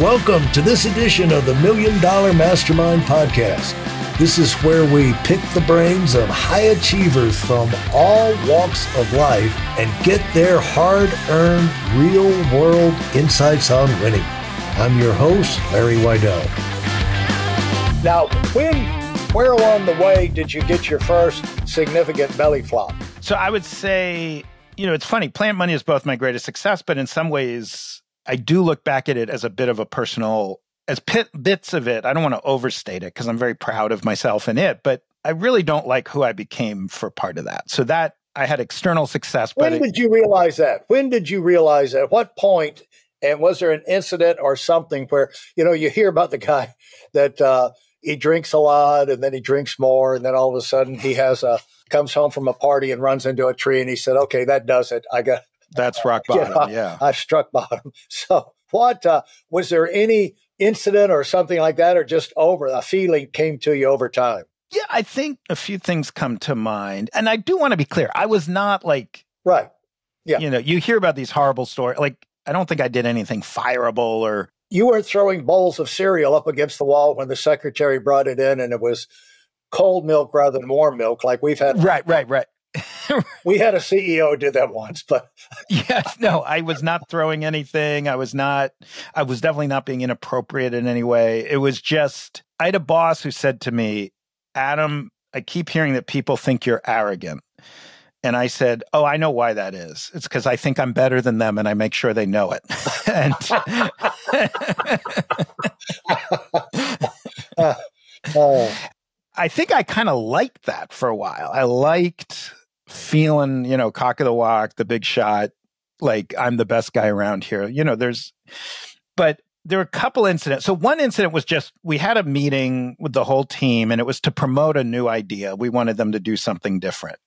Welcome to this edition of the Million Dollar Mastermind Podcast. This is where we pick the brains of high achievers from all walks of life and get their hard earned, real world insights on winning. I'm your host, Larry Weidel. Now, when, where along the way did you get your first significant belly flop? So I would say, you know, it's funny. Planet Money is both my greatest success, but in some ways, I do look back at it as a bit of a personal, as pit, bits of it. I don't want to overstate it because I'm very proud of myself and it, but I really don't like who I became for part of that. So that I had external success. When did you realize that? When did you realize at what point? And was there an incident or something where you know you hear about the guy that uh, he drinks a lot and then he drinks more and then all of a sudden he has a comes home from a party and runs into a tree and he said, "Okay, that does it. I got that's rock bottom. You know, yeah. I, struck bottom. So, what uh, was there any incident or something like that, or just over a feeling came to you over time? Yeah, I think a few things come to mind. And I do want to be clear. I was not like, right. Yeah. You know, you hear about these horrible stories. Like, I don't think I did anything fireable or. You weren't throwing bowls of cereal up against the wall when the secretary brought it in and it was cold milk rather than warm milk, like we've had. Right, right, right. we had a CEO did that once, but yes, no, I was not throwing anything. I was not. I was definitely not being inappropriate in any way. It was just I had a boss who said to me, "Adam, I keep hearing that people think you're arrogant." And I said, "Oh, I know why that is. It's because I think I'm better than them, and I make sure they know it." and uh, uh, I think I kind of liked that for a while. I liked feeling, you know, cock of the walk, the big shot, like I'm the best guy around here. You know, there's, but there were a couple incidents. So one incident was just we had a meeting with the whole team, and it was to promote a new idea. We wanted them to do something different.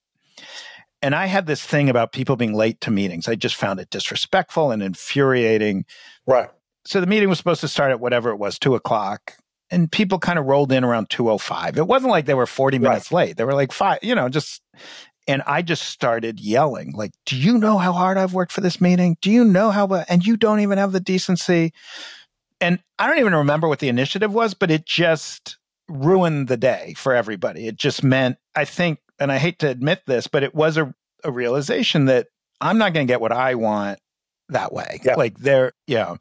And I had this thing about people being late to meetings. I just found it disrespectful and infuriating. Right. So the meeting was supposed to start at whatever it was, two o'clock. And people kind of rolled in around 205. It wasn't like they were 40 minutes right. late. They were like five, you know, just and I just started yelling, like, do you know how hard I've worked for this meeting? Do you know how, and you don't even have the decency. And I don't even remember what the initiative was, but it just ruined the day for everybody. It just meant, I think, and I hate to admit this, but it was a, a realization that I'm not going to get what I want that way. Yeah. Like there, yeah.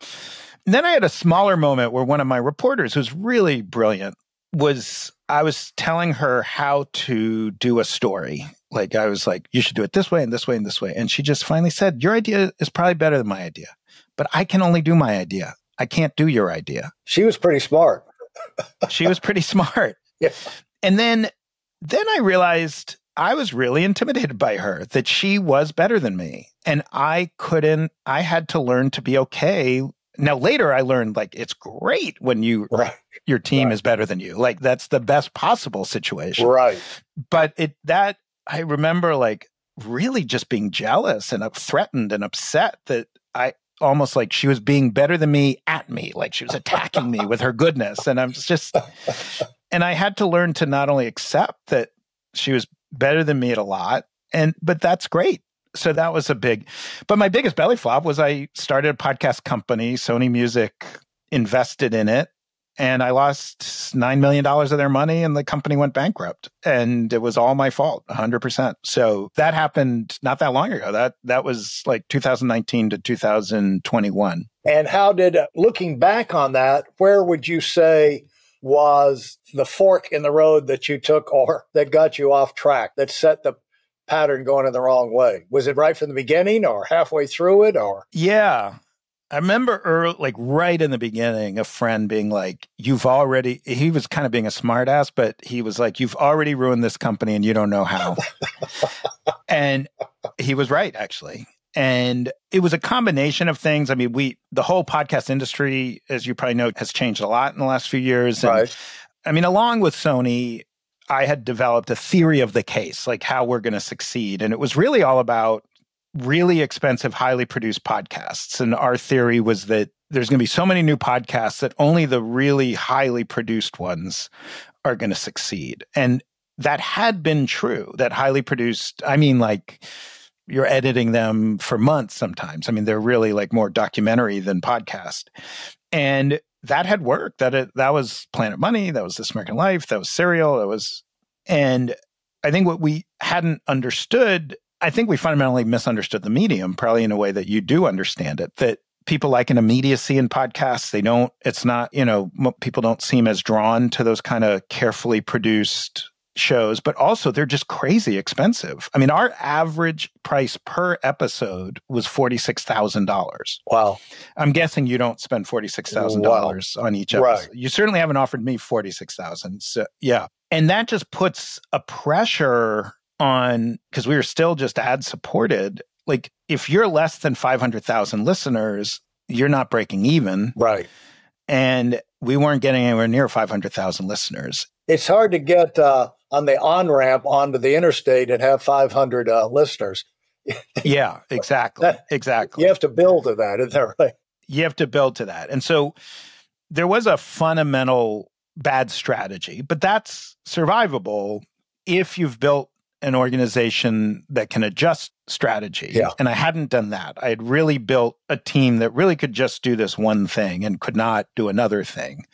And then I had a smaller moment where one of my reporters, who's really brilliant, was I was telling her how to do a story. Like I was like, you should do it this way and this way and this way. And she just finally said, Your idea is probably better than my idea. But I can only do my idea. I can't do your idea. She was pretty smart. she was pretty smart. Yeah. And then then I realized I was really intimidated by her, that she was better than me. And I couldn't, I had to learn to be okay now later I learned like it's great when you right. your team right. is better than you. Like that's the best possible situation. Right. But it that I remember like really just being jealous and threatened and upset that I almost like she was being better than me at me, like she was attacking me with her goodness. And I'm just, and I had to learn to not only accept that she was better than me at a lot, and but that's great so that was a big but my biggest belly flop was i started a podcast company sony music invested in it and i lost $9 million of their money and the company went bankrupt and it was all my fault 100% so that happened not that long ago that that was like 2019 to 2021 and how did uh, looking back on that where would you say was the fork in the road that you took or that got you off track that set the pattern going in the wrong way. Was it right from the beginning or halfway through it or? Yeah. I remember early, like right in the beginning, a friend being like, You've already, he was kind of being a smartass, but he was like, You've already ruined this company and you don't know how. and he was right, actually. And it was a combination of things. I mean, we, the whole podcast industry, as you probably know, has changed a lot in the last few years. And. I mean, along with Sony, I had developed a theory of the case, like how we're going to succeed. And it was really all about really expensive, highly produced podcasts. And our theory was that there's going to be so many new podcasts that only the really highly produced ones are going to succeed. And that had been true, that highly produced, I mean, like, you're editing them for months sometimes. I mean, they're really like more documentary than podcast. And that had worked. That it, that was Planet Money, that was This American Life, that was Serial, that was and I think what we hadn't understood, I think we fundamentally misunderstood the medium, probably in a way that you do understand it, that people like an immediacy in podcasts. They don't, it's not, you know, people don't seem as drawn to those kind of carefully produced shows, but also they're just crazy expensive. I mean, our average price per episode was $46,000. Wow. I'm guessing you don't spend $46,000 wow. on each episode. Right. You certainly haven't offered me 46,000. So, yeah. And that just puts a pressure on because we were still just ad supported. Like if you're less than 500,000 listeners, you're not breaking even. Right. And we weren't getting anywhere near 500,000 listeners. It's hard to get uh, on the on ramp onto the interstate and have 500 uh, listeners. yeah, exactly. that, exactly. You have to build to that, isn't that right? You have to build to that. And so there was a fundamental bad strategy, but that's survivable if you've built an organization that can adjust strategy. Yeah. And I hadn't done that. I had really built a team that really could just do this one thing and could not do another thing.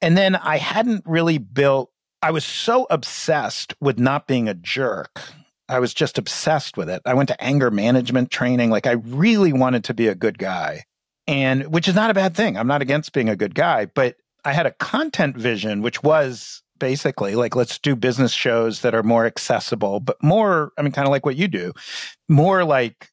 And then I hadn't really built, I was so obsessed with not being a jerk. I was just obsessed with it. I went to anger management training. Like I really wanted to be a good guy. And which is not a bad thing. I'm not against being a good guy, but I had a content vision, which was basically like let's do business shows that are more accessible, but more, I mean, kind of like what you do, more like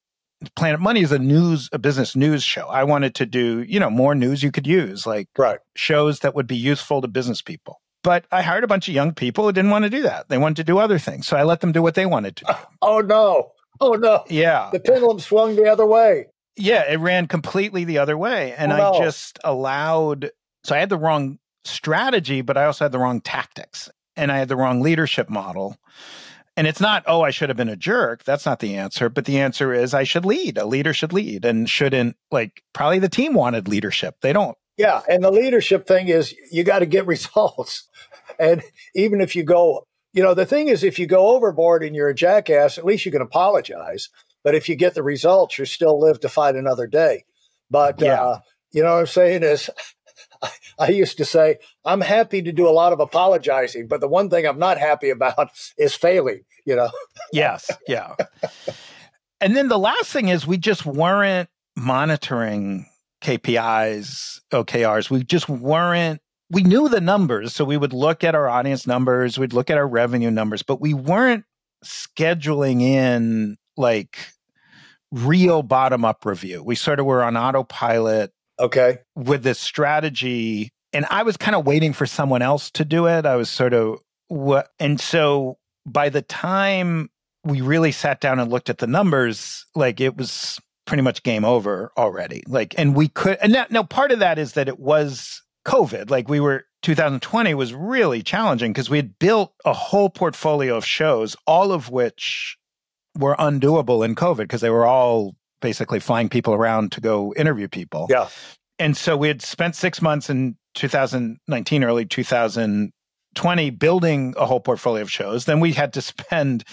Planet Money is a news, a business news show. I wanted to do, you know, more news you could use, like right. shows that would be useful to business people. But I hired a bunch of young people who didn't want to do that. They wanted to do other things. So I let them do what they wanted to do. Oh, no. Oh, no. Yeah. The pendulum swung the other way. Yeah, it ran completely the other way. And oh, no. I just allowed so I had the wrong strategy, but I also had the wrong tactics and I had the wrong leadership model. And it's not, oh, I should have been a jerk. That's not the answer. But the answer is I should lead. A leader should lead and shouldn't, like, probably the team wanted leadership. They don't. Yeah. And the leadership thing is you got to get results. And even if you go, you know, the thing is, if you go overboard and you're a jackass, at least you can apologize. But if you get the results, you still live to fight another day. But, yeah. uh, you know what I'm saying is, I used to say, I'm happy to do a lot of apologizing, but the one thing I'm not happy about is failing, you know? yes. Yeah. and then the last thing is we just weren't monitoring KPIs, OKRs. We just weren't, we knew the numbers. So we would look at our audience numbers, we'd look at our revenue numbers, but we weren't scheduling in like real bottom up review. We sort of were on autopilot Okay. With this strategy. And I was kind of waiting for someone else to do it. I was sort of what, and so by the time we really sat down and looked at the numbers, like it was pretty much game over already. Like, and we could, and now, now part of that is that it was COVID. Like we were, 2020 was really challenging because we had built a whole portfolio of shows, all of which were undoable in COVID because they were all basically flying people around to go interview people. Yeah. And so we had spent six months in 2019, early 2020, building a whole portfolio of shows. Then we had to spend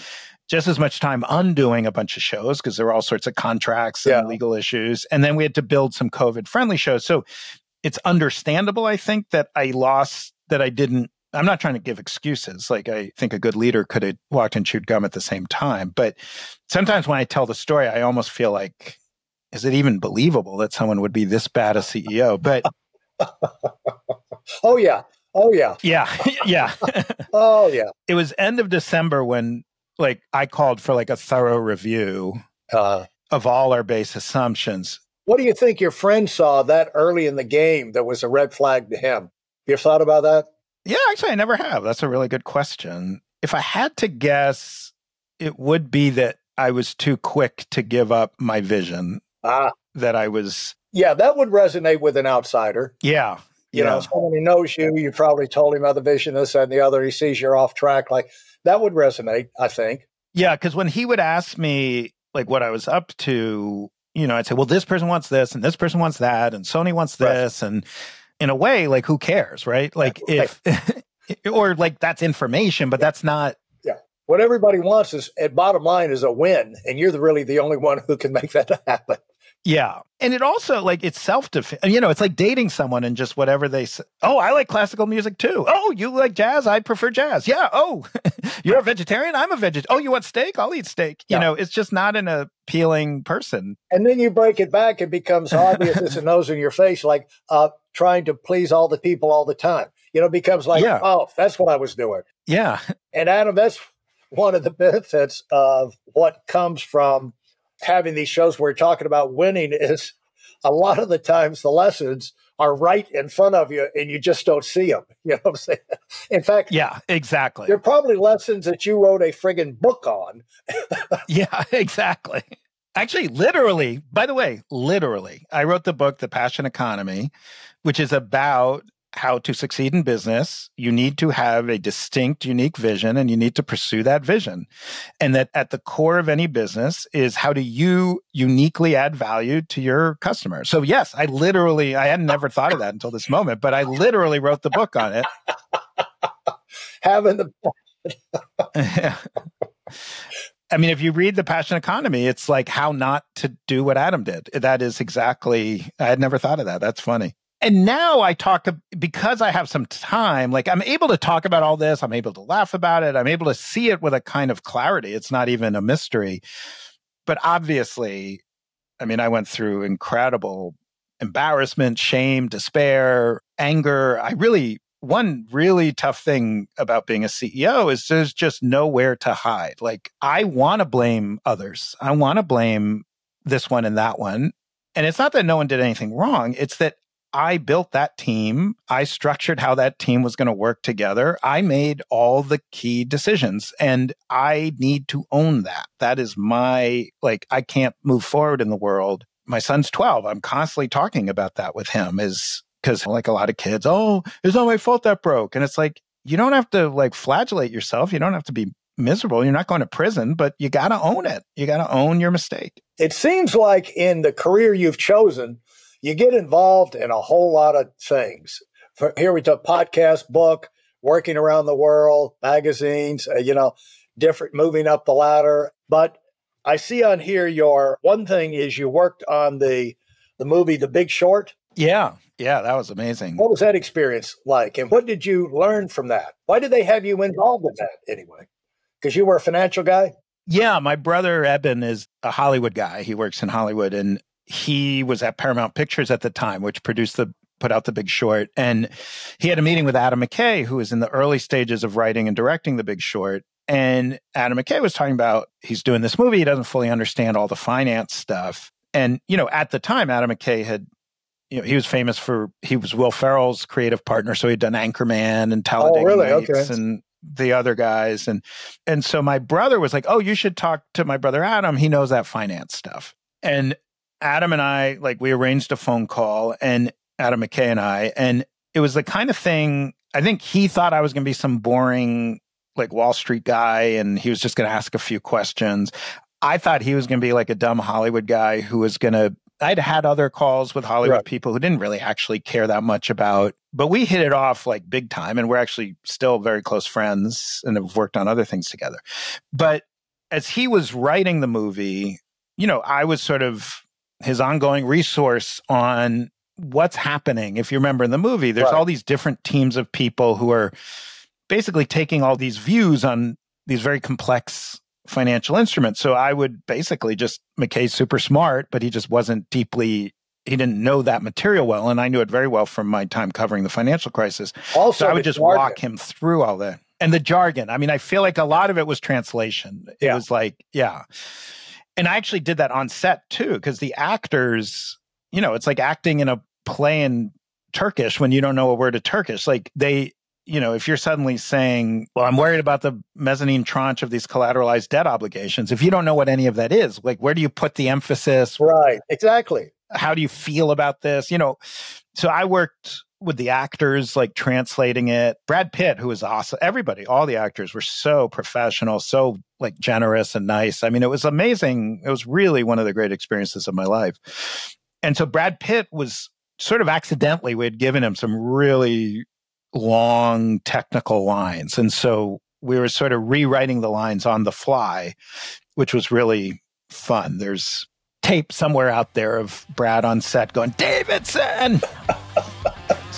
just as much time undoing a bunch of shows because there were all sorts of contracts and yeah. legal issues. And then we had to build some COVID friendly shows. So it's understandable, I think, that I lost, that I didn't I'm not trying to give excuses. Like I think a good leader could have walked and chewed gum at the same time. But sometimes when I tell the story, I almost feel like, is it even believable that someone would be this bad a CEO? But oh yeah, oh yeah, yeah, yeah. oh yeah. It was end of December when like I called for like a thorough review uh, of all our base assumptions. What do you think your friend saw that early in the game that was a red flag to him? You thought about that? Yeah, actually, I never have. That's a really good question. If I had to guess, it would be that I was too quick to give up my vision. Ah. That I was. Yeah, that would resonate with an outsider. Yeah. You yeah. know, someone who knows you, you probably told him other vision, this and the other. He sees you're off track. Like that would resonate, I think. Yeah, because when he would ask me like what I was up to, you know, I'd say, well, this person wants this and this person wants that and Sony wants this. Right. And in a way, like who cares, right? Like if, or like that's information, but that's not. Yeah. What everybody wants is, at bottom line, is a win, and you're the, really the only one who can make that happen. Yeah. And it also like it's self defense. You know, it's like dating someone and just whatever they say. Oh, I like classical music too. Oh, you like jazz? I prefer jazz. Yeah. Oh, you're a vegetarian? I'm a vegetarian. Oh, you want steak? I'll eat steak. Yeah. You know, it's just not an appealing person. And then you break it back, it becomes obvious it's a nose in your face, like uh, trying to please all the people all the time. You know, it becomes like, yeah. oh, that's what I was doing. Yeah. And Adam, that's one of the benefits of what comes from having these shows where we're talking about winning is a lot of the times the lessons are right in front of you and you just don't see them. You know what I'm saying? In fact, yeah, exactly. They're probably lessons that you wrote a friggin' book on. yeah, exactly. Actually, literally, by the way, literally, I wrote the book, The Passion Economy, which is about how to succeed in business, you need to have a distinct, unique vision and you need to pursue that vision. And that at the core of any business is how do you uniquely add value to your customer? So, yes, I literally, I had never thought of that until this moment, but I literally wrote the book on it. Having the. I mean, if you read The Passion Economy, it's like how not to do what Adam did. That is exactly, I had never thought of that. That's funny and now I talk because I have some time, like I'm able to talk about all this. I'm able to laugh about it. I'm able to see it with a kind of clarity. It's not even a mystery. But obviously, I mean, I went through incredible embarrassment, shame, despair, anger. I really, one really tough thing about being a CEO is there's just nowhere to hide. Like, I want to blame others, I want to blame this one and that one. And it's not that no one did anything wrong, it's that I built that team. I structured how that team was going to work together. I made all the key decisions and I need to own that. That is my, like, I can't move forward in the world. My son's 12. I'm constantly talking about that with him is because like a lot of kids, oh, it's not my fault that broke. And it's like, you don't have to like flagellate yourself. You don't have to be miserable. You're not going to prison, but you got to own it. You got to own your mistake. It seems like in the career you've chosen, you get involved in a whole lot of things. For, here we took podcast, book, working around the world, magazines, uh, you know, different, moving up the ladder. But I see on here your one thing is you worked on the the movie The Big Short. Yeah, yeah, that was amazing. What was that experience like, and what did you learn from that? Why did they have you involved in that anyway? Because you were a financial guy. Yeah, my brother Eben is a Hollywood guy. He works in Hollywood, and he was at Paramount Pictures at the time, which produced the put out the big short and he had a meeting with adam mckay who was in the early stages of writing and directing the big short and adam mckay was talking about he's doing this movie he doesn't fully understand all the finance stuff and you know at the time adam mckay had you know he was famous for he was will ferrell's creative partner so he'd done anchorman and oh, talladega oh, really? Nights okay. and the other guys and and so my brother was like oh you should talk to my brother adam he knows that finance stuff and Adam and I, like, we arranged a phone call, and Adam McKay and I, and it was the kind of thing. I think he thought I was going to be some boring, like, Wall Street guy, and he was just going to ask a few questions. I thought he was going to be like a dumb Hollywood guy who was going to. I'd had other calls with Hollywood right. people who didn't really actually care that much about, but we hit it off like big time, and we're actually still very close friends and have worked on other things together. But as he was writing the movie, you know, I was sort of his ongoing resource on what's happening. If you remember in the movie, there's right. all these different teams of people who are basically taking all these views on these very complex financial instruments. So I would basically just McKay's super smart, but he just wasn't deeply he didn't know that material well, and I knew it very well from my time covering the financial crisis. Also, so I would just jargon. walk him through all that and the jargon. I mean, I feel like a lot of it was translation. It yeah. was like, yeah and I actually did that on set too, because the actors, you know, it's like acting in a play in Turkish when you don't know a word of Turkish. Like they, you know, if you're suddenly saying, well, I'm worried about the mezzanine tranche of these collateralized debt obligations, if you don't know what any of that is, like where do you put the emphasis? Right, exactly. How do you feel about this? You know, so I worked with the actors like translating it. Brad Pitt, who was awesome, everybody, all the actors were so professional, so like generous and nice. I mean, it was amazing. It was really one of the great experiences of my life. And so Brad Pitt was sort of accidentally, we had given him some really long technical lines. And so we were sort of rewriting the lines on the fly, which was really fun. There's tape somewhere out there of Brad on set going, Davidson!